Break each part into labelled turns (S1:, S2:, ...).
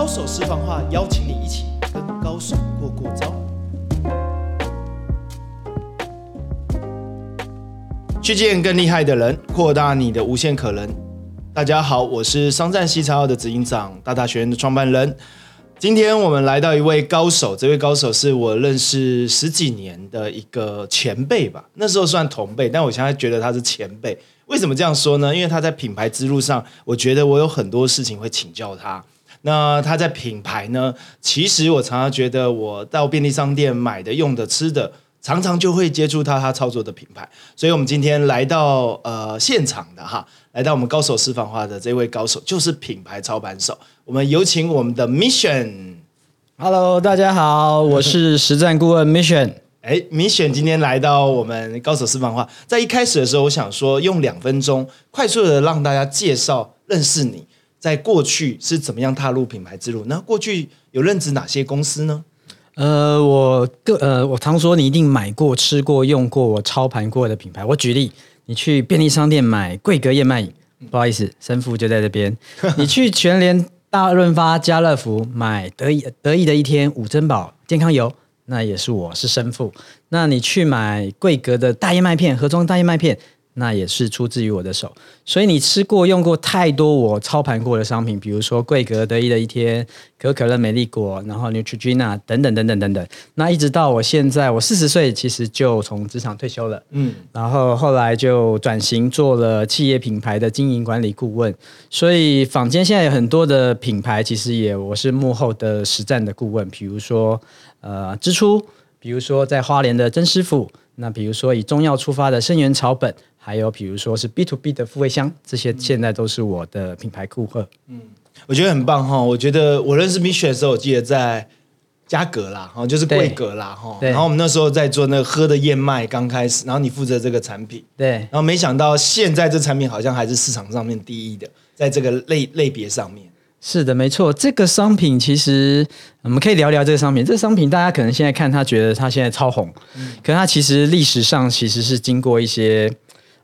S1: 高手私房话，邀请你一起跟高手过过招。去见更厉害的人，扩大你的无限可能。大家好，我是商战西茶号的执行长，大大学院的创办人。今天我们来到一位高手，这位高手是我认识十几年的一个前辈吧，那时候算同辈，但我现在觉得他是前辈。为什么这样说呢？因为他在品牌之路上，我觉得我有很多事情会请教他。那他在品牌呢？其实我常常觉得，我到便利商店买的、用的、吃的，常常就会接触到他操作的品牌。所以，我们今天来到呃现场的哈，来到我们高手私房话的这位高手，就是品牌操盘手。我们有请我们的 Mission。
S2: Hello，大家好，我是实战顾问 Mission。
S1: 哎，Mission 今天来到我们高手私房话，在一开始的时候，我想说用两分钟快速的让大家介绍认识你，在过去是怎么样踏入品牌之路？那过去有任职哪些公司呢？
S2: 呃，我个呃，我常说你一定买过、吃过、用过我操盘过的品牌。我举例，你去便利商店买桂格燕麦饮，不好意思，生父就在这边。你去全联、大润发、家乐福买得意得意的一天五珍宝健康油，那也是我是生父。那你去买桂格的大燕麦片，盒装大燕麦片。那也是出自于我的手，所以你吃过、用过太多我操盘过的商品，比如说桂格得意的一天、可口可乐、美丽果，然后 Neutrogena 等等等等等等。那一直到我现在，我四十岁，其实就从职场退休了，嗯，然后后来就转型做了企业品牌的经营管理顾问。所以坊间现在有很多的品牌，其实也我是幕后的实战的顾问，比如说呃支出，比如说在花莲的曾师傅，那比如说以中药出发的生源草本。还有比如说是 B to B 的富味香，这些现在都是我的品牌顾客。
S1: 嗯，我觉得很棒哈。我觉得我认识 Mission 的时候，我记得在嘉格啦，哈，就是贵格啦，哈。然后我们那时候在做那个喝的燕麦刚开始，然后你负责这个产品，
S2: 对。
S1: 然后没想到现在这产品好像还是市场上面第一的，在这个类类别上面。
S2: 是的，没错。这个商品其实我们可以聊聊这个商品。这个商品大家可能现在看它，觉得它现在超红，嗯，可它其实历史上其实是经过一些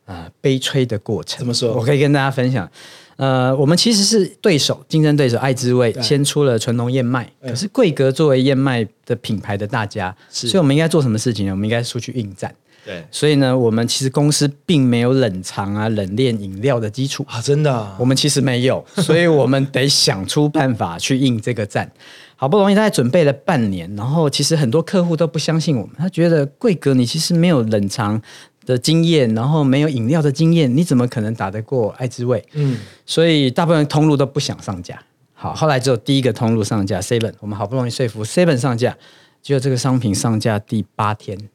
S2: 呃悲催的过程。
S1: 怎么说？
S2: 我可以跟大家分享。呃，我们其实是对手，竞争对手爱滋味先出了纯浓燕麦，可是贵格作为燕麦的品牌的大家，所以我们应该做什么事情呢？我们应该出去应战。
S1: 对，
S2: 所以呢，我们其实公司并没有冷藏啊、冷链饮料的基础
S1: 啊，真的，
S2: 我们其实没有，所以我们得想出办法去应这个战。好不容易大概准备了半年，然后其实很多客户都不相信我们，他觉得贵格你其实没有冷藏的经验，然后没有饮料的经验，你怎么可能打得过爱滋味？嗯，所以大部分通路都不想上架。好，后来只有第一个通路上架，seven，我们好不容易说服 seven 上架，结果这个商品上架第八天。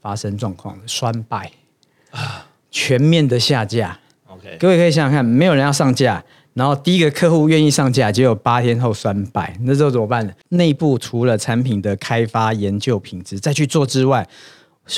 S2: 发生状况衰败啊，全面的下架。
S1: OK，
S2: 各位可以想想看，没有人要上架，然后第一个客户愿意上架，结果八天后衰败，那时候怎么办呢？内部除了产品的开发、研究、品质再去做之外，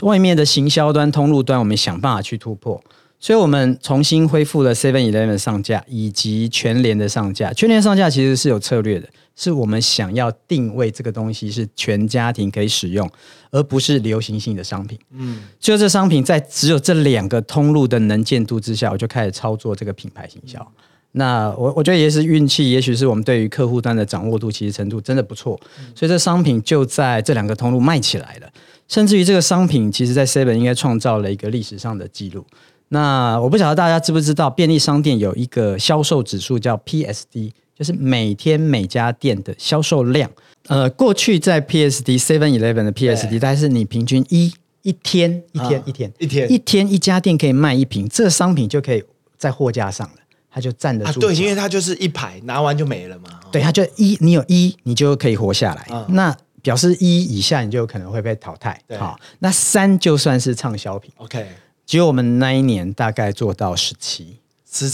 S2: 外面的行销端、通路端，我们想办法去突破。所以我们重新恢复了 Seven Eleven 上架，以及全联的上架。全联上架其实是有策略的。是我们想要定位这个东西是全家庭可以使用，而不是流行性的商品。嗯，就这商品在只有这两个通路的能见度之下，我就开始操作这个品牌行销。那我我觉得也是运气，也许是我们对于客户端的掌握度其实程度真的不错，所以这商品就在这两个通路卖起来了。甚至于这个商品，其实在 Seven 应该创造了一个历史上的记录。那我不晓得大家知不知道，便利商店有一个销售指数叫 PSD。就是每天每家店的销售量，呃，过去在 PSD Seven Eleven 的 PSD，但是你平均一一天一天一天
S1: 一天
S2: 一天一家店可以卖一瓶，这商品就可以在货架上了，它就站得住。
S1: 对，因为它就是一排拿完就没了嘛。
S2: 对，它就一你有一，你就可以活下来。那表示一以下，你就有可能会被淘汰。好，那三就算是畅销品。
S1: OK，
S2: 只有我们那一年大概做到十七。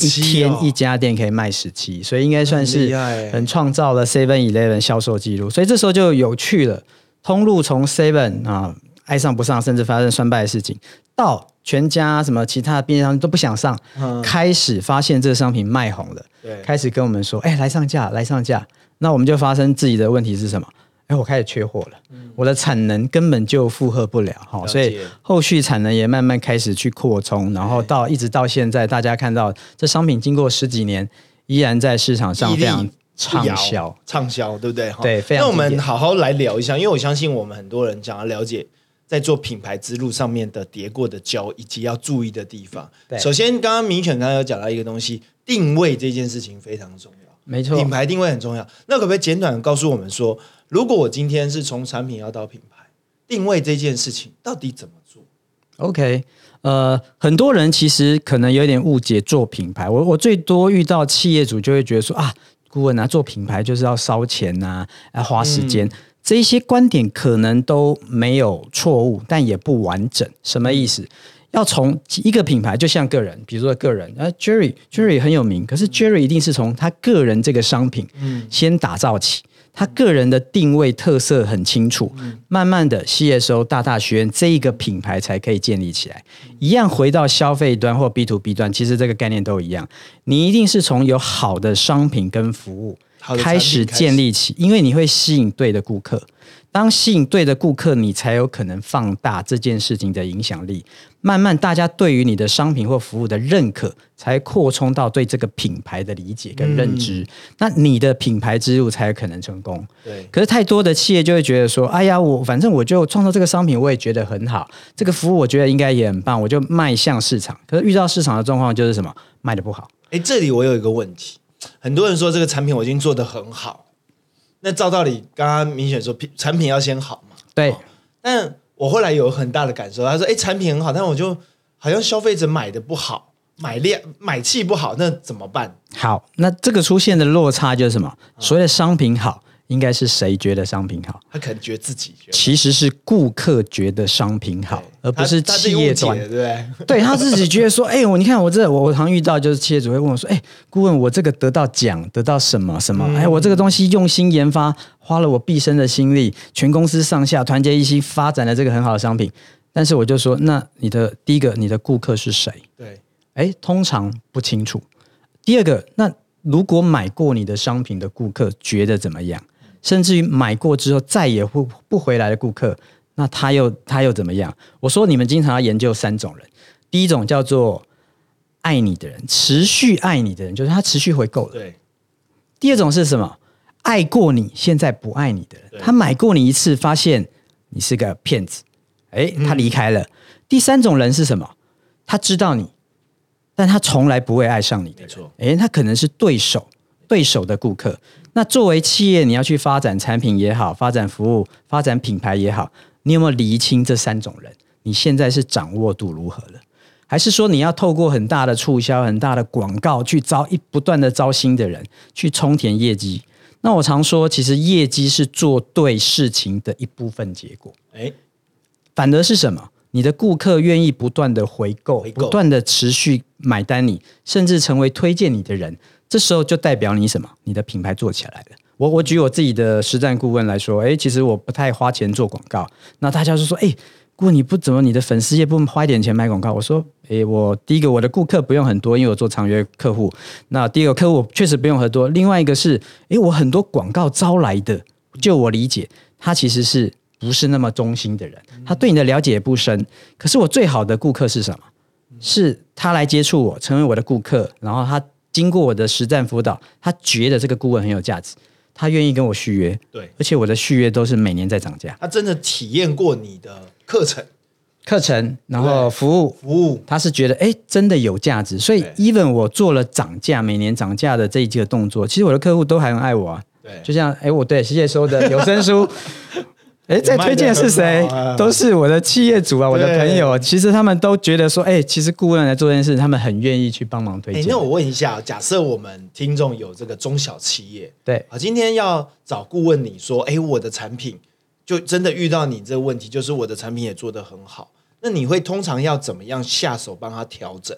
S2: 一天一家店可以卖十七，所以应该算是很创造了 Seven Eleven 销售记录。所以这时候就有趣了，通路从 Seven 啊爱上不上，甚至发生衰败的事情，到全家什么其他的便利商都不想上，开始发现这个商品卖红了，开始跟我们说，哎，来上架，来上架。那我们就发生自己的问题是什么？哎，我开始缺货了，我的产能根本就负荷不了，哈，所以后续产能也慢慢开始去扩充，然后到一直到现在，大家看到这商品经过十几年，依然在市场上非常畅销。
S1: 畅销，对不对？
S2: 对非常
S1: 那我们好好来聊一下，因为我相信我们很多人想要了解在做品牌之路上面的叠过的胶，以及要注意的地方。
S2: 对
S1: 首先刚刚明犬刚刚有讲到一个东西，定位这件事情非常重要。
S2: 没错
S1: 品，牌定位很重要。那可不可以简短地告诉我们说，如果我今天是从产品要到品牌，定位这件事情到底怎么做
S2: ？OK，呃，很多人其实可能有点误解做品牌。我我最多遇到企业主就会觉得说啊，顾问啊，做品牌就是要烧钱呐、要花时间。这一些观点可能都没有错误，但也不完整。什么意思？要从一个品牌，就像个人，比如说个人，呃，Jerry Jerry 很有名，可是 Jerry 一定是从他个人这个商品先打造起，他个人的定位特色很清楚，慢慢的 CSO 大大学院这一个品牌才可以建立起来。一样回到消费端或 B to B 端，其实这个概念都一样，你一定是从有好的商品跟服务开始建立起，因为你会吸引对的顾客。当吸引对的顾客，你才有可能放大这件事情的影响力。慢慢，大家对于你的商品或服务的认可，才扩充到对这个品牌的理解跟认知。那你的品牌之路才有可能成功。
S1: 对，
S2: 可是太多的企业就会觉得说，哎呀，我反正我就创造这个商品，我也觉得很好，这个服务我觉得应该也很棒，我就迈向市场。可是遇到市场的状况就是什么，卖的不好。
S1: 哎，这里我有一个问题，很多人说这个产品我已经做得很好，那照道理刚刚明显说品产品要先好嘛，
S2: 对，
S1: 但我后来有很大的感受，他说：“哎，产品很好，但我就好像消费者买的不好，买量买气不好，那怎么办？
S2: 好，那这个出现的落差就是什么？所谓的商品好，应该是谁觉得商品好？？”
S1: 他可能觉得自己觉得
S2: 其实是顾客觉得商品好，而不是企业端
S1: 对？对
S2: 他自己觉得说，哎、我你看我这我我常遇到就是企业主会问我说，哎、顾问我这个得到奖，得到什么什么？哎、我这个东西用心研发，花了我毕生的心力，全公司上下团结一心发展了这个很好的商品。但是我就说，那你的第一个，你的顾客是谁？
S1: 对，
S2: 哎，通常不清楚。第二个，那如果买过你的商品的顾客觉得怎么样？甚至于买过之后再也不不回来的顾客，那他又他又怎么样？我说你们经常要研究三种人，第一种叫做爱你的人，持续爱你的人，就是他持续回购的。
S1: 对，
S2: 第二种是什么？爱过你，现在不爱你的人，他买过你一次，发现你是个骗子，哎，他离开了。第三种人是什么？他知道你，但他从来不会爱上你的人
S1: 没错。
S2: 哎，他可能是对手，对手的顾客。那作为企业，你要去发展产品也好，发展服务、发展品牌也好，你有没有厘清这三种人？你现在是掌握度如何了？还是说你要透过很大的促销、很大的广告去招一不断的招新的人，去充填业绩？那我常说，其实业绩是做对事情的一部分结果，
S1: 哎，
S2: 反而是什么？你的顾客愿意不断的回购，
S1: 回购
S2: 不断的持续买单你，甚至成为推荐你的人，这时候就代表你什么？你的品牌做起来了。我我举我自己的实战顾问来说，诶，其实我不太花钱做广告，那大家就说，诶，顾问你不怎么你的粉丝也不花一点钱买广告？我说，诶，我第一个我的顾客不用很多，因为我做长约客户。那第二个客户确实不用很多，另外一个是，诶，我很多广告招来的，就我理解，他其实是不是那么忠心的人，他对你的了解也不深。可是我最好的顾客是什么？是他来接触我，成为我的顾客，然后他经过我的实战辅导，他觉得这个顾问很有价值，他愿意跟我续约，
S1: 对，
S2: 而且我的续约都是每年在涨价，
S1: 他真的体验过你的课程。
S2: 课程，然后服务。
S1: 服务，
S2: 他是觉得哎，真的有价值，所以 even 我做了涨价，每年涨价的这一个动作，其实我的客户都还很爱我啊。
S1: 对，
S2: 就像哎，我对谢谢收的有声书，哎，在推荐的是谁？都是我的企业主啊，我的朋友。其实他们都觉得说，哎，其实顾问来做这件事，他们很愿意去帮忙推
S1: 哎，
S2: 荐。
S1: 那我问一下，假设我们听众有这个中小企业，
S2: 对，
S1: 啊，今天要找顾问你说，哎，我的产品就真的遇到你这个问题，就是我的产品也做得很好，那你会通常要怎么样下手帮他调整？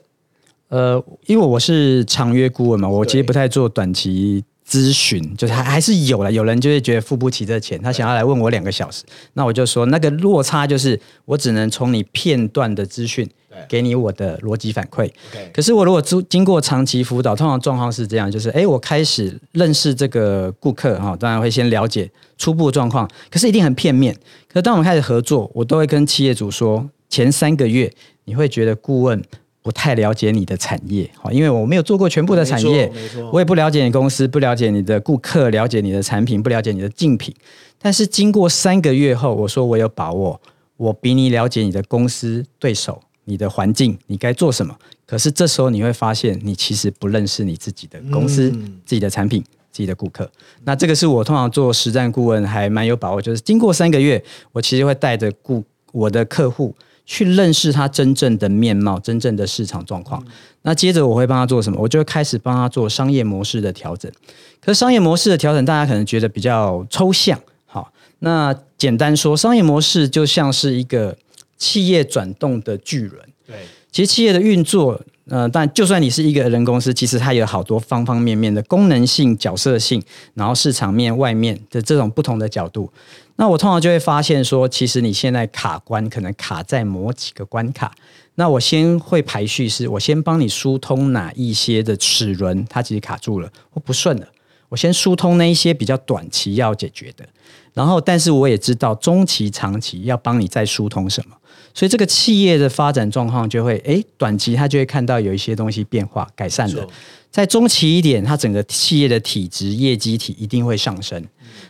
S2: 呃，因为我是长约顾问嘛，我其实不太做短期咨询，就是还还是有了，有人就会觉得付不起这钱，他想要来问我两个小时，那我就说那个落差就是我只能从你片段的资讯
S1: 对
S2: 给你我的逻辑反馈。可是我如果经经过长期辅导，通常状况是这样，就是哎，我开始认识这个顾客哈、当然会先了解初步状况，可是一定很片面。可是当我们开始合作，我都会跟企业主说，前三个月你会觉得顾问不不太了解你的产业，好，因为我没有做过全部的产业，我也不了解你公司，不了解你的顾客，了解你的产品，不了解你的竞品。但是经过三个月后，我说我有把握，我比你了解你的公司、对手、你的环境，你该做什么。可是这时候你会发现，你其实不认识你自己的公司、自己的产品、自己的顾客。那这个是我通常做实战顾问还蛮有把握，就是经过三个月，我其实会带着顾我的客户去认识他真正的面貌、真正的市场状况。那接着我会帮他做什么？我就会开始帮他做商业模式的调整。可是商业模式的调整，大家可能觉得比较抽象。好，那简单说，商业模式就像是一个企业转动的巨轮。
S1: 对，
S2: 其实企业的运作，呃，但就算你是一个人公司，其实它有好多方方面面的功能性、角色性，然后市场面、外面的这种不同的角度。那我通常就会发现说，其实你现在卡关，可能卡在某几个关卡。那我先会排序，是我先帮你疏通哪一些的齿轮，它其实卡住了或不顺了。我先疏通那一些比较短期要解决的，然后，但是我也知道中期、长期要帮你再疏通什么，所以这个企业的发展状况就会，诶，短期它就会看到有一些东西变化改善了，在中期一点，它整个企业的体质、业绩体一定会上升。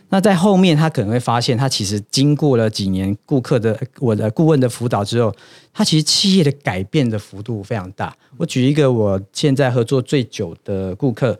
S2: 那在后面，他可能会发现，他其实经过了几年顾客的我的顾问的辅导之后，他其实企业的改变的幅度非常大。我举一个我现在合作最久的顾客。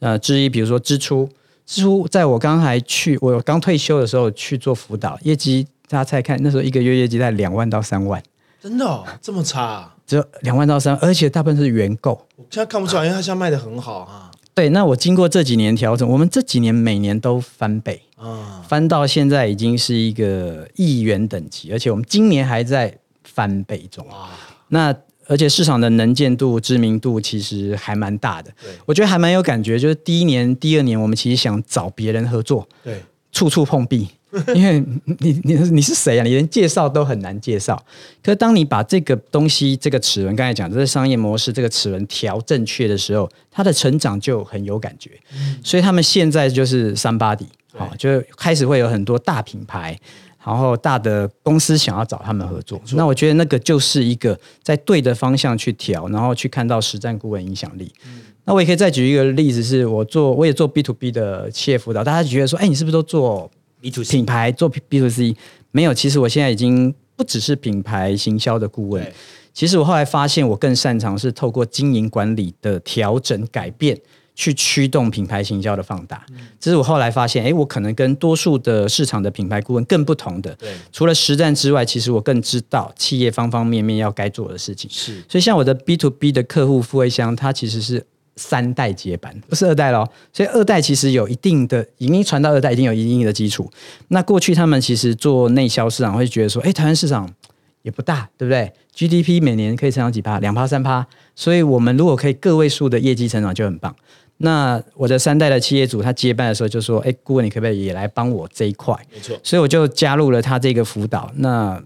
S2: 呃，之一，比如说支出，支出在我刚才去，我刚退休的时候去做辅导，业绩大家猜看，那时候一个月业绩在两万到三万，
S1: 真的哦，这么差？
S2: 只有两万到三，而且大部分是原购。
S1: 我现在看不出来，因为它现在卖的很好啊。
S2: 对，那我经过这几年调整，我们这几年每年都翻倍啊，翻到现在已经是一个亿元等级，而且我们今年还在翻倍中。哇，那。而且市场的能见度、知名度其实还蛮大的，我觉得还蛮有感觉。就是第一年、第二年，我们其实想找别人合作，
S1: 对，
S2: 处处碰壁，因为你你你是谁啊？你连介绍都很难介绍。可是当你把这个东西、这个齿轮，刚才讲这是商业模式，这个齿轮调正确的时候，它的成长就很有感觉。所以他们现在就是三八底，好，就开始会有很多大品牌。然后大的公司想要找他们合作，那我觉得那个就是一个在对的方向去调，然后去看到实战顾问影响力。那我也可以再举一个例子，是我做我也做 B to B 的企业辅导，大家觉得说，哎，你是不是都做
S1: B to C
S2: 品牌做 B to C？没有，其实我现在已经不只是品牌行销的顾问，其实我后来发现我更擅长是透过经营管理的调整改变。去驱动品牌行销的放大，这是我后来发现，哎，我可能跟多数的市场的品牌顾问更不同的。
S1: 对，
S2: 除了实战之外，其实我更知道企业方方面面要该做的事情。
S1: 是，
S2: 所以像我的 B to B 的客户付卫香，它其实是三代接班，不是二代咯。所以二代其实有一定的，已经传到二代，已经有一定的基础。那过去他们其实做内销市场，会觉得说，哎，台湾市场也不大，对不对？GDP 每年可以成长几趴，两趴三趴。所以我们如果可以个位数的业绩成长，就很棒。那我的三代的企业主，他接班的时候就说：“哎，顾问，你可不可以也来帮我这一块？”
S1: 没错，
S2: 所以我就加入了他这个辅导。那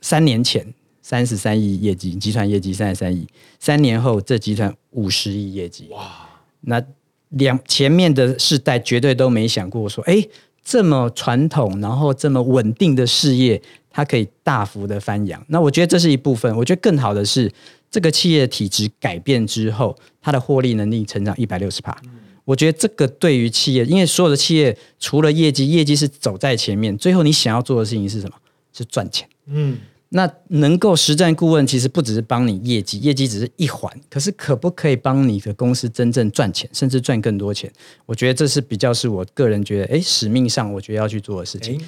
S2: 三年前三十三亿业绩，集团业绩三十三亿，三年后这集团五十亿业绩。哇！那两前面的世代绝对都没想过说：“哎，这么传统，然后这么稳定的事业，它可以大幅的翻扬。”那我觉得这是一部分。我觉得更好的是。这个企业体质改变之后，它的获利能力成长一百六十帕。我觉得这个对于企业，因为所有的企业除了业绩，业绩是走在前面，最后你想要做的事情是什么？是赚钱。嗯，那能够实战顾问其实不只是帮你业绩，业绩只是一环，可是可不可以帮你的公司真正赚钱，甚至赚更多钱？我觉得这是比较是我个人觉得，哎，使命上我觉得要去做的事情。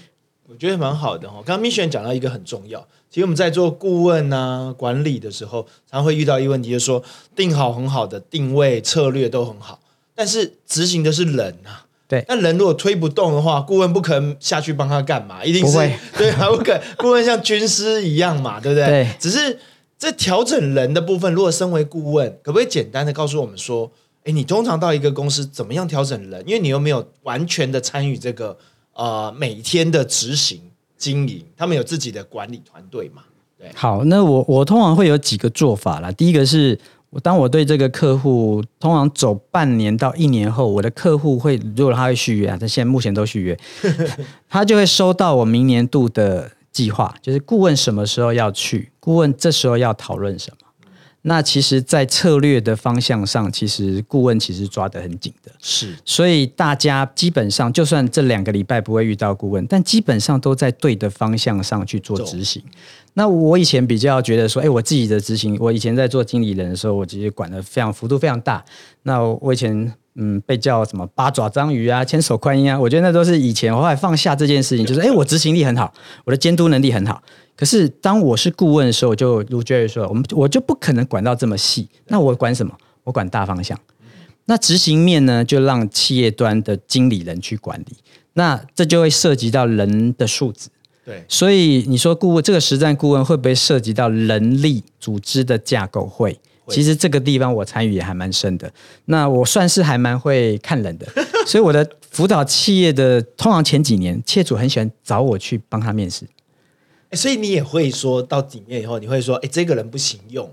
S1: 我觉得蛮好的哦。刚刚 Mission 讲到一个很重要，其实我们在做顾问啊、管理的时候，常会遇到一个问题，就是说定好很好的定位策略都很好，但是执行的是人啊。
S2: 对，
S1: 那人如果推不动的话，顾问不可能下去帮他干嘛？一定是 对啊，不可顾问像军师一样嘛，对不对？
S2: 对。
S1: 只是这调整人的部分，如果身为顾问，可不可以简单的告诉我们说，哎，你通常到一个公司怎么样调整人？因为你又没有完全的参与这个。呃，每天的执行经营，他们有自己的管理团队嘛？对。
S2: 好，那我我通常会有几个做法啦。第一个是，我当我对这个客户通常走半年到一年后，我的客户会如果他会续约啊，他现在目前都续约，他就会收到我明年度的计划，就是顾问什么时候要去，顾问这时候要讨论什么。那其实，在策略的方向上，其实顾问其实抓得很紧的。
S1: 是，
S2: 所以大家基本上，就算这两个礼拜不会遇到顾问，但基本上都在对的方向上去做执行。那我以前比较觉得说，哎，我自己的执行，我以前在做经理人的时候，我其实管的非常幅度非常大。那我以前嗯被叫什么八爪章鱼啊，千手观音啊，我觉得那都是以前。后来放下这件事情，就是哎，我执行力很好，我的监督能力很好。可是当我是顾问的时候，我就如 Jerry 说，我们我就不可能管到这么细。那我管什么？我管大方向。那执行面呢，就让企业端的经理人去管理。那这就会涉及到人的素质。
S1: 对，
S2: 所以你说顾问这个实战顾问会不会涉及到人力组织的架构？会。其实这个地方我参与也还蛮深的。那我算是还蛮会看人的，所以我的辅导企业的通常前几年，业主很喜欢找我去帮他面试。
S1: 所以你也会说到底面以后，你会说，哎，这个人不行用，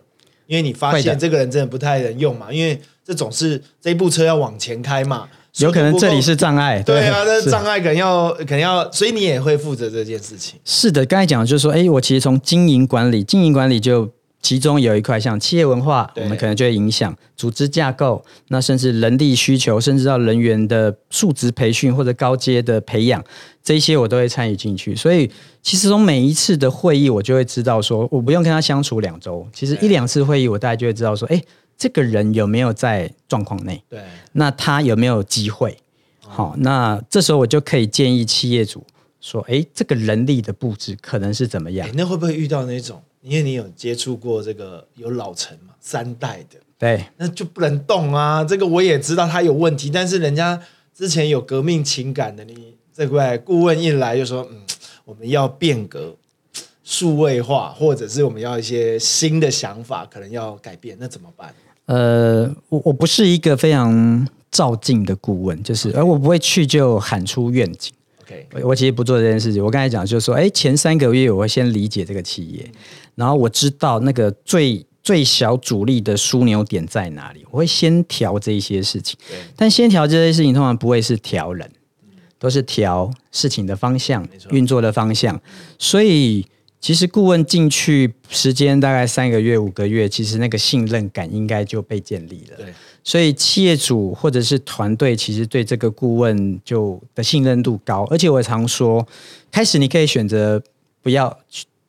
S1: 因为你发现这个人真的不太能用嘛，因为这总是这部车要往前开嘛，
S2: 有可能这里是障碍。
S1: 对啊，那障碍可能要，可能要，所以你也会负责这件事情。
S2: 是的，刚才讲就是说，哎，我其实从经营管理，经营管理就。其中有一块像企业文化，我们可能就会影响组织架构，那甚至人力需求，甚至到人员的素质培训或者高阶的培养，这些我都会参与进去。所以其实从每一次的会议，我就会知道说，我不用跟他相处两周，其实一两次会议，我大概就会知道说，哎，这个人有没有在状况内？
S1: 对，
S2: 那他有没有机会？好，那这时候我就可以建议企业主说，哎，这个人力的布置可能是怎么样？
S1: 那会不会遇到那种？因为你有接触过这个有老陈嘛，三代的，
S2: 对，
S1: 那就不能动啊。这个我也知道他有问题，但是人家之前有革命情感的，你这块顾问一来就说，嗯，我们要变革、数位化，或者是我们要一些新的想法，可能要改变，那怎么办？
S2: 呃，我我不是一个非常照进的顾问，就是而我不会去就喊出愿景。OK，我其实不做这件事情。我刚才讲就是说，哎，前三个月我会先理解这个企业，然后我知道那个最最小阻力的枢纽点在哪里，我会先调这一些事情。但先调这些事情通常不会是调人，都是调事情的方向、运作的方向。所以其实顾问进去时间大概三个月、五个月，其实那个信任感应该就被建立了。所以企业主或者是团队，其实对这个顾问就的信任度高。而且我常说，开始你可以选择不要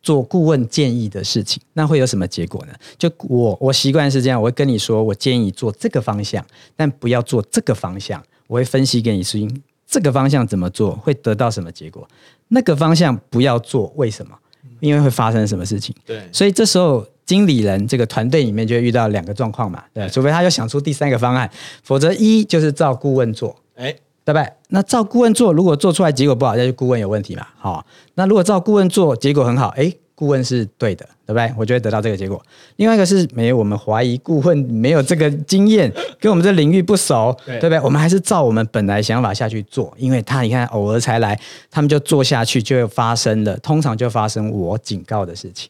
S2: 做顾问建议的事情，那会有什么结果呢？就我我习惯是这样，我会跟你说，我建议做这个方向，但不要做这个方向。我会分析给你说，这个方向怎么做会得到什么结果，那个方向不要做，为什么？因为会发生什么事情？
S1: 对，
S2: 所以这时候。经理人这个团队里面就会遇到两个状况嘛，对，除非他又想出第三个方案，否则一就是照顾问做，哎，对不对？那照顾问做，如果做出来结果不好，那就顾问有问题嘛，好，那如果照顾问做，结果很好，哎。顾问是对的，对不对？我就会得到这个结果。另外一个是没有，我们怀疑顾问没有这个经验，跟我们这领域不熟，对不对？我们还是照我们本来想法下去做，因为他你看偶尔才来，他们就做下去就会发生了，通常就发生我警告的事情。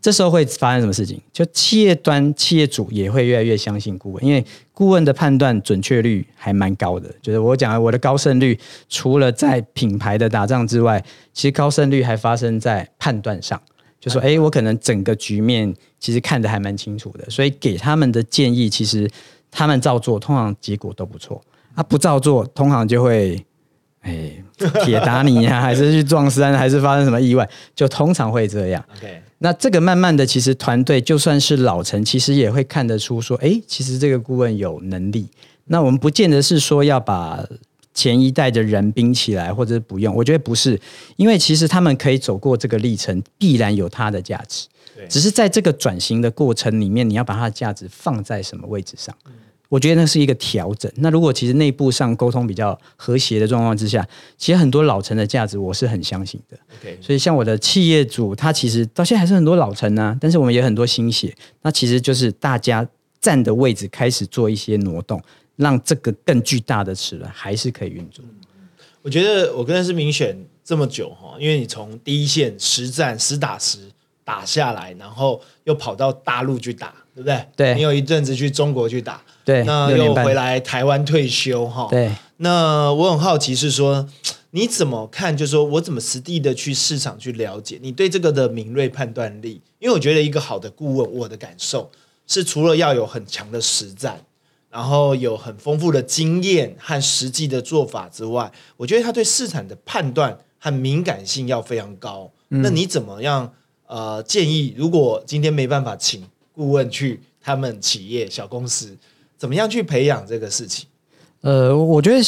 S2: 这时候会发生什么事情？就企业端企业主也会越来越相信顾问，因为顾问的判断准确率还蛮高的。就是我讲我的高胜率，除了在品牌的打仗之外，其实高胜率还发生在判断上。就说，哎，我可能整个局面其实看得还蛮清楚的，所以给他们的建议，其实他们照做，通常结果都不错。啊，不照做，通常就会，哎，铁打你呀，还是去撞山，还是发生什么意外，就通常会这样。
S1: OK，
S2: 那这个慢慢的，其实团队就算是老陈，其实也会看得出说，哎，其实这个顾问有能力。那我们不见得是说要把。前一代的人冰起来，或者是不用，我觉得不是，因为其实他们可以走过这个历程，必然有它的价值。只是在这个转型的过程里面，你要把它的价值放在什么位置上？我觉得那是一个调整。那如果其实内部上沟通比较和谐的状况之下，其实很多老陈的价值我是很相信的。所以像我的企业主，他其实到现在还是很多老陈呢，但是我们也很多新血。那其实就是大家站的位置开始做一些挪动。让这个更巨大的齿轮还是可以运作。
S1: 我觉得我跟是明选这么久哈，因为你从第一线实战实打实打下来，然后又跑到大陆去打，对不对？
S2: 对。
S1: 你有一阵子去中国去打，
S2: 对。
S1: 那又回来台湾退休哈。
S2: 对。
S1: 那我很好奇是说，你怎么看？就是说我怎么实地的去市场去了解？你对这个的敏锐判断力？因为我觉得一个好的顾问，我的感受。是除了要有很强的实战，然后有很丰富的经验和实际的做法之外，我觉得他对市场的判断和敏感性要非常高。那你怎么样？呃，建议如果今天没办法请顾问去他们企业小公司，怎么样去培养这个事情？
S2: 呃，我觉得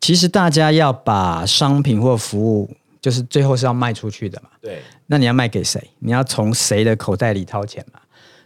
S2: 其实大家要把商品或服务，就是最后是要卖出去的嘛。
S1: 对，
S2: 那你要卖给谁？你要从谁的口袋里掏钱嘛？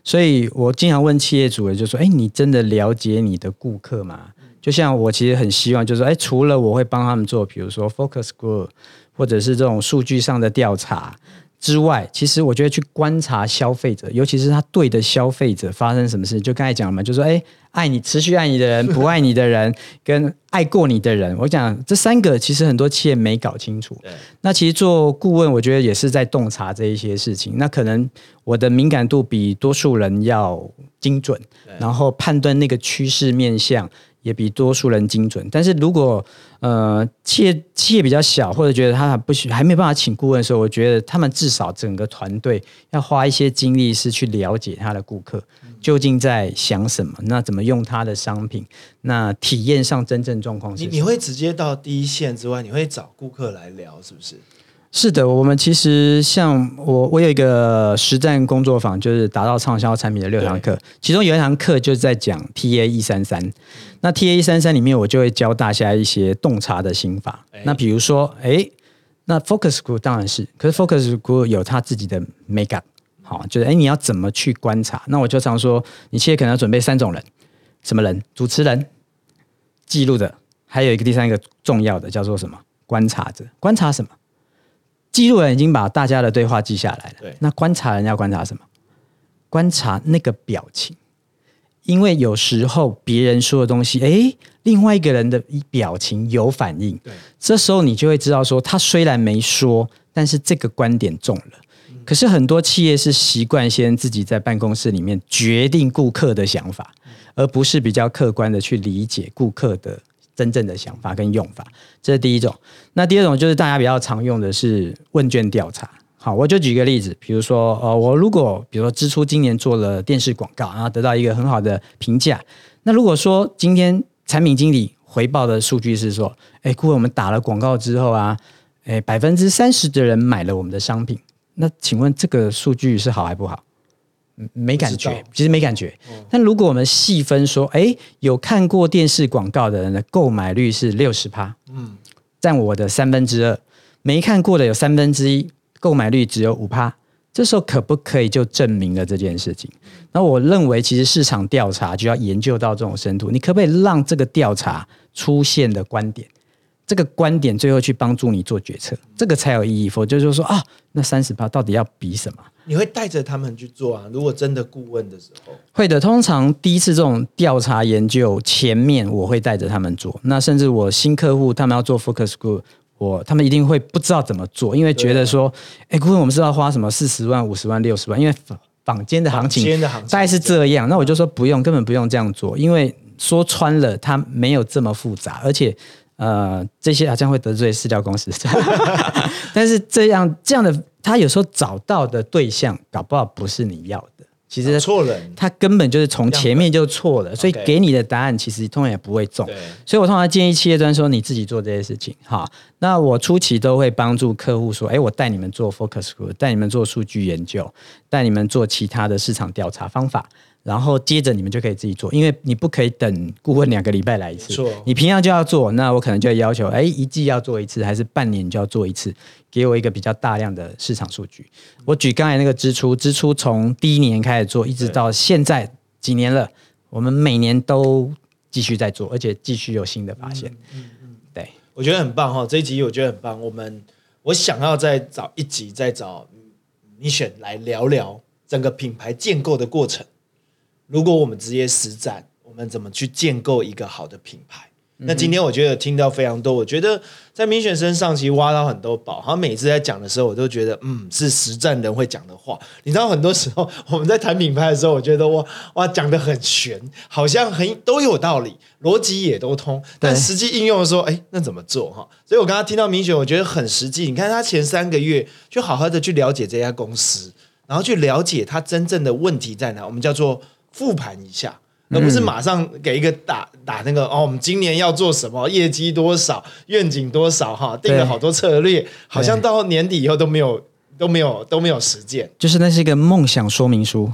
S2: 所以我经常问企业主，就说：“哎，你真的了解你的顾客吗？”就像我其实很希望，就是说，哎，除了我会帮他们做，比如说 focus group，或者是这种数据上的调查。之外，其实我觉得去观察消费者，尤其是他对的消费者发生什么事，就刚才讲了嘛，就说哎，爱你持续爱你的人，不爱你的人，跟爱过你的人，我讲这三个其实很多企业没搞清楚。那其实做顾问，我觉得也是在洞察这一些事情。那可能我的敏感度比多数人要精准，然后判断那个趋势面向。也比多数人精准，但是如果呃企业企业比较小，或者觉得他不需还没办法请顾问的时候，我觉得他们至少整个团队要花一些精力是去了解他的顾客究竟在想什么，那怎么用他的商品，那体验上真正状况。
S1: 你你会直接到第一线之外，你会找顾客来聊，是不是？
S2: 是的，我们其实像我，我有一个实战工作坊，就是打造畅销产品的六堂课，其中有一堂课就是在讲 T A 一三三。那 T A 一三三里面，我就会教大家一些洞察的心法。那比如说，哎，那 Focus Group 当然是，可是 Focus Group 有他自己的 make up，，好，就是哎，你要怎么去观察？那我就常说，你其实可能要准备三种人，什么人？主持人、记录的，还有一个第三个重要的叫做什么？观察者，观察什么？记录人已经把大家的对话记下来了。
S1: 对，
S2: 那观察人要观察什么？观察那个表情，因为有时候别人说的东西，哎，另外一个人的表情有反应。
S1: 对，
S2: 这时候你就会知道说，他虽然没说，但是这个观点中了。可是很多企业是习惯先自己在办公室里面决定顾客的想法，而不是比较客观的去理解顾客的。真正的想法跟用法，这是第一种。那第二种就是大家比较常用的是问卷调查。好，我就举个例子，比如说，呃，我如果比如说支出今年做了电视广告，然后得到一个很好的评价，那如果说今天产品经理回报的数据是说，哎，顾问我们打了广告之后啊，哎，百分之三十的人买了我们的商品，那请问这个数据是好还不好？没感觉，其实没感觉。但如果我们细分说，哎，有看过电视广告的人的购买率是六十趴，嗯，占我的三分之二；没看过的有三分之一，购买率只有五趴。这时候可不可以就证明了这件事情？那我认为，其实市场调查就要研究到这种深度。你可不可以让这个调查出现的观点，这个观点最后去帮助你做决策，这个才有意义。否则就是说啊，那三十趴到底要比什么？
S1: 你会带着他们去做啊？如果真的顾问的时候，
S2: 会的。通常第一次这种调查研究前面，我会带着他们做。那甚至我新客户他们要做 focus group，我他们一定会不知道怎么做，因为觉得说，哎，顾问我们是要花什么四十万、五十万、六十万，因为坊间的行情大概是这样。那我就说不用，根本不用这样做，因为说穿了，它没有这么复杂，而且呃，这些好像会得罪饲料公司。但是这样这样的。他有时候找到的对象搞不好不是你要的，其实
S1: 错了，
S2: 他根本就是从前面就错了，所以给你的答案其实通常也不会中。所以我通常建议企业端说你自己做这些事情。哈，那我初期都会帮助客户说，哎，我带你们做 focus group，带你们做数据研究，带你们做其他的市场调查方法。然后接着你们就可以自己做，因为你不可以等顾问两个礼拜来一次，你平常就要做，那我可能就要求，哎，一季要做一次，还是半年就要做一次，给我一个比较大量的市场数据。我举刚才那个支出，支出从第一年开始做，一直到现在几年了，我们每年都继续在做，而且继续有新的发现。嗯嗯，对，
S1: 我觉得很棒哈，这一集我觉得很棒。我们我想要再找一集，再找你选来聊聊整个品牌建构的过程。如果我们直接实战，我们怎么去建构一个好的品牌？那今天我觉得听到非常多，我觉得在明选身上其实挖到很多宝。他每次在讲的时候，我都觉得嗯，是实战人会讲的话。你知道，很多时候我们在谈品牌的时候，我觉得哇哇讲的很玄，好像很都有道理，逻辑也都通，但实际应用的时候，哎，那怎么做哈？所以我刚刚听到明选，我觉得很实际。你看他前三个月就好好的去了解这家公司，然后去了解他真正的问题在哪，我们叫做。复盘一下，而不是马上给一个打打那个哦，我们今年要做什么，业绩多少，愿景多少哈，定了好多策略，好像到年底以后都没有都没有都没有实践，
S2: 就是那是一个梦想说明书。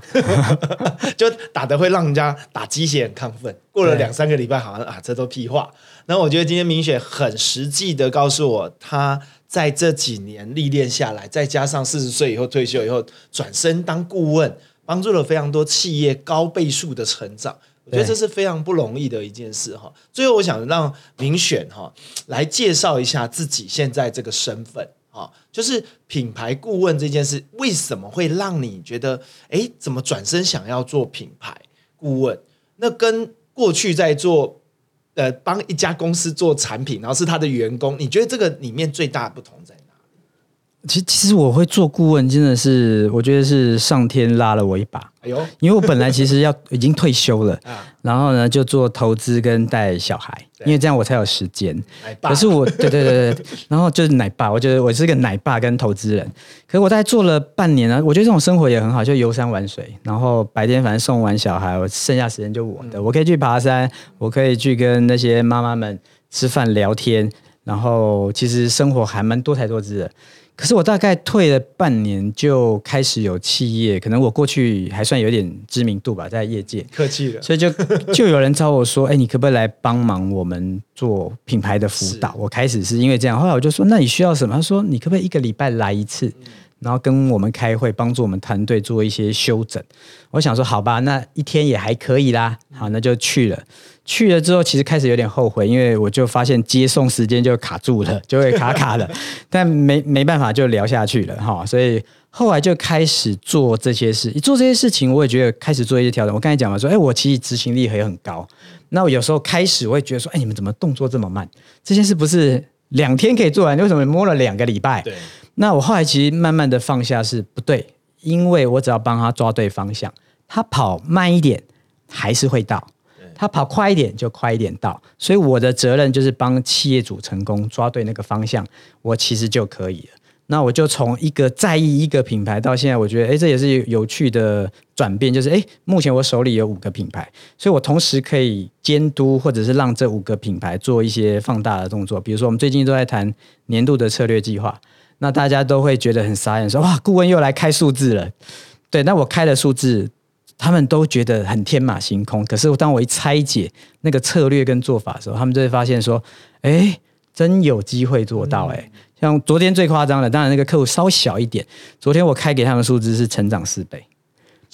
S1: 就打的会让人家打鸡血很亢奋。过了
S2: 对
S1: 两三个礼拜，好像啊，这都屁话。然后我觉得今天明雪很实际的告诉我，他在这几年历练下来，再加上四十岁以后退休以后转身当顾问，帮助了非常多企业高倍数的成长。我觉得这是非常不容易的一件事哈。最后，我想让明选哈来介绍一下自己现在这个身份啊，就是品牌顾问这件事，为什么会让你觉得，哎，怎么转身想要做品牌顾问？那跟过去在做呃帮一家公司做产品，然后是他的员工，你觉得这个里面最大的不同在哪？
S2: 其实其实我会做顾问，真的是我觉得是上天拉了我一把，
S1: 哎呦。
S2: 因为我本来其实要已经退休了，
S1: 啊，
S2: 然后呢就做投资跟带小孩，因为这样我才有时间。可是我，对对对对，然后就是奶爸，我觉得我是个奶爸跟投资人。可是我大概做了半年呢，我觉得这种生活也很好，就游山玩水，然后白天反正送完小孩，我剩下时间就我的，我可以去爬山，我可以去跟那些妈妈们吃饭聊天，然后其实生活还蛮多才多姿的。可是我大概退了半年，就开始有企业，可能我过去还算有点知名度吧，在业界，
S1: 客气了，
S2: 所以就 就有人找我说：“哎、你可不可以来帮忙我们做品牌的辅导？”我开始是因为这样，后来我就说：“那你需要什么？”他说：“你可不可以一个礼拜来一次，然后跟我们开会，帮助我们团队做一些修整？”我想说：“好吧，那一天也还可以啦。”好，那就去了。去了之后，其实开始有点后悔，因为我就发现接送时间就卡住了，就会卡卡的，但没没办法就聊下去了哈。所以后来就开始做这些事，一做这些事情，我也觉得开始做一些调整。我刚才讲了说，哎，我其实执行力也很高。那我有时候开始我也觉得说，哎，你们怎么动作这么慢？这件事不是两天可以做完，为什么摸了两个礼拜？
S1: 对，
S2: 那我后来其实慢慢的放下是不对，因为我只要帮他抓对方向，他跑慢一点还是会到，他跑快一点就快一点到，所以我的责任就是帮企业主成功抓对那个方向，我其实就可以了。那我就从一个在意一个品牌到现在，我觉得哎，诶这也是有有趣的转变，就是哎，目前我手里有五个品牌，所以我同时可以监督或者是让这五个品牌做一些放大的动作。比如说，我们最近都在谈年度的策略计划，那大家都会觉得很傻眼，说哇，顾问又来开数字了。对，那我开的数字，他们都觉得很天马行空。可是当我一拆解那个策略跟做法的时候，他们就会发现说，哎，真有机会做到哎、像昨天最夸张的，当然那个客户稍小一点，昨天我开给他们数字是成长四倍，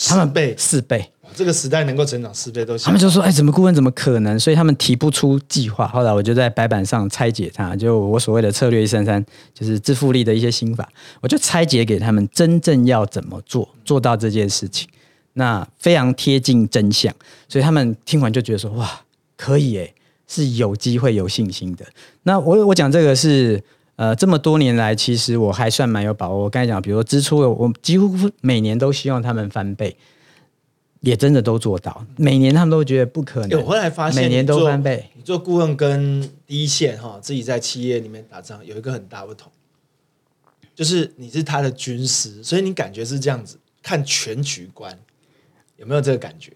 S1: 他们倍
S2: 四倍。
S1: 这个时代能够成长四倍都
S2: 他们就说：“哎，怎么顾问怎么可能？”所以他们提不出计划。后来我就在白板上拆解它，就我所谓的策略一三三，就是致富力的一些心法，我就拆解给他们，真正要怎么做，做到这件事情，那非常贴近真相。所以他们听完就觉得说：“哇，可以诶，是有机会、有信心的。”那我我讲这个是。呃，这么多年来，其实我还算蛮有把握。我刚才讲，比如说支出，我几乎每年都希望他们翻倍，也真的都做到。每年他们都觉得不可能，
S1: 哎我后来发现
S2: 每年都翻倍。
S1: 你做顾问跟第一线哈，自己在企业里面打仗有一个很大不同，就是你是他的军师，所以你感觉是这样子看全局观，有没有这个感觉？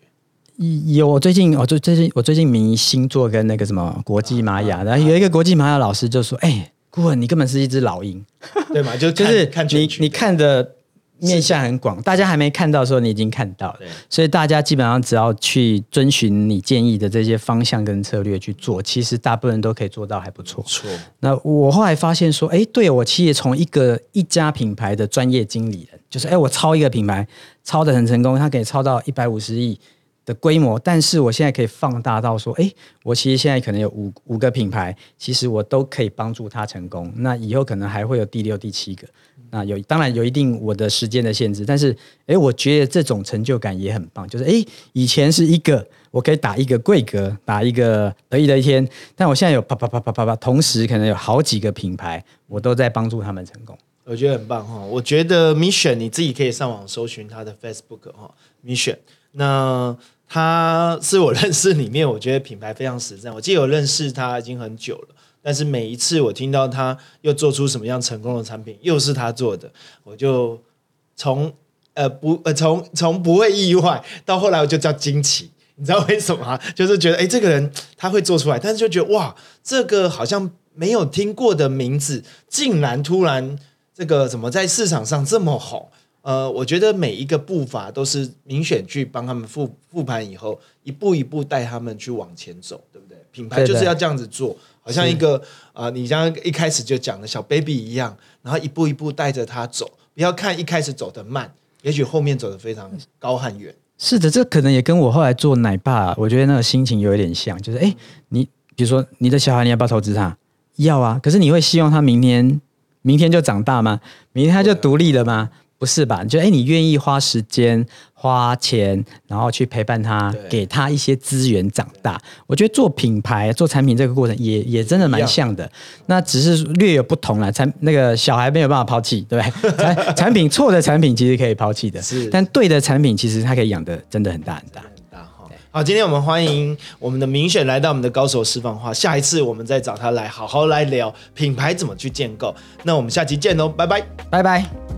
S2: 有，我最近我最最近我最近迷星座跟那个什么国际玛雅，然后有一个国际玛雅老师就说：“哎、顾问，你根本是一只老鹰，
S1: 对吗？就
S2: 就是
S1: 看
S2: 你看的面向很广，大家还没看到的时候，你已经看到了。所以大家基本上只要去遵循你建议的这些方向跟策略去做，其实大部分人都可以做到还不错。
S1: 错，
S2: 那我后来发现说，哎，对我其实从一个一家品牌的专业经理人，就是哎，我抄一个品牌，抄的很成功，他可以抄到一百五十亿的规模，但是我现在可以放大到说，哎，我其实现在可能有五五个品牌，其实我都可以帮助他成功。那以后可能还会有第六、第七个。那有当然有一定我的时间的限制，但是哎，我觉得这种成就感也很棒。就是哎，以前是一个我可以打一个贵格，打一个得意的一天，但我现在有啪啪啪啪啪啪，同时可能有好几个品牌，我都在帮助他们成功。
S1: 我觉得很棒哈。我觉得 Mission 你自己可以上网搜寻他的 Facebook 哈，Mission。那他是我认识里面，我觉得品牌非常实战。我记得我认识他已经很久了，但是每一次我听到他又做出什么样成功的产品，又是他做的，我就从呃不呃从从不会意外到后来我就叫惊奇，你知道为什么吗？就是觉得哎这个人他会做出来，但是就觉得哇这个好像没有听过的名字，竟然突然这个怎么在市场上这么红？呃，我觉得每一个步伐都是明选去帮他们复复盘以后，一步一步带他们去往前走，对不对？品牌就是要这样子做，好像一个啊、呃你像一开始就讲的小 baby 一样，然后一步一步带着他走，不要看一开始走得慢，也许后面走得非常高和远。
S2: 是的，这可能也跟我后来做奶爸，我觉得那个心情有一点像，就是哎，诶你比如说你的小孩，你要不要投资他？要啊，可是你会希望他明年明天就长大吗？明天他就独立了吗？不是吧？就哎，诶你愿意花时间、花钱，然后去陪伴他，给他一些资源长大。我觉得做品牌、做产品这个过程也也真的蛮像的。那只是略有不同啦。产那个小孩没有办法抛弃，对不对？产产品错的产品其实可以抛弃的，
S1: 是
S2: 但对的产品其实它可以养的真的很大很大。
S1: 很大哈。好，今天我们欢迎我们的明选来到我们的高手释放话，下一次我们再找他来好好来聊品牌怎么去建构。那我们下期见喽，拜拜。
S2: 拜拜。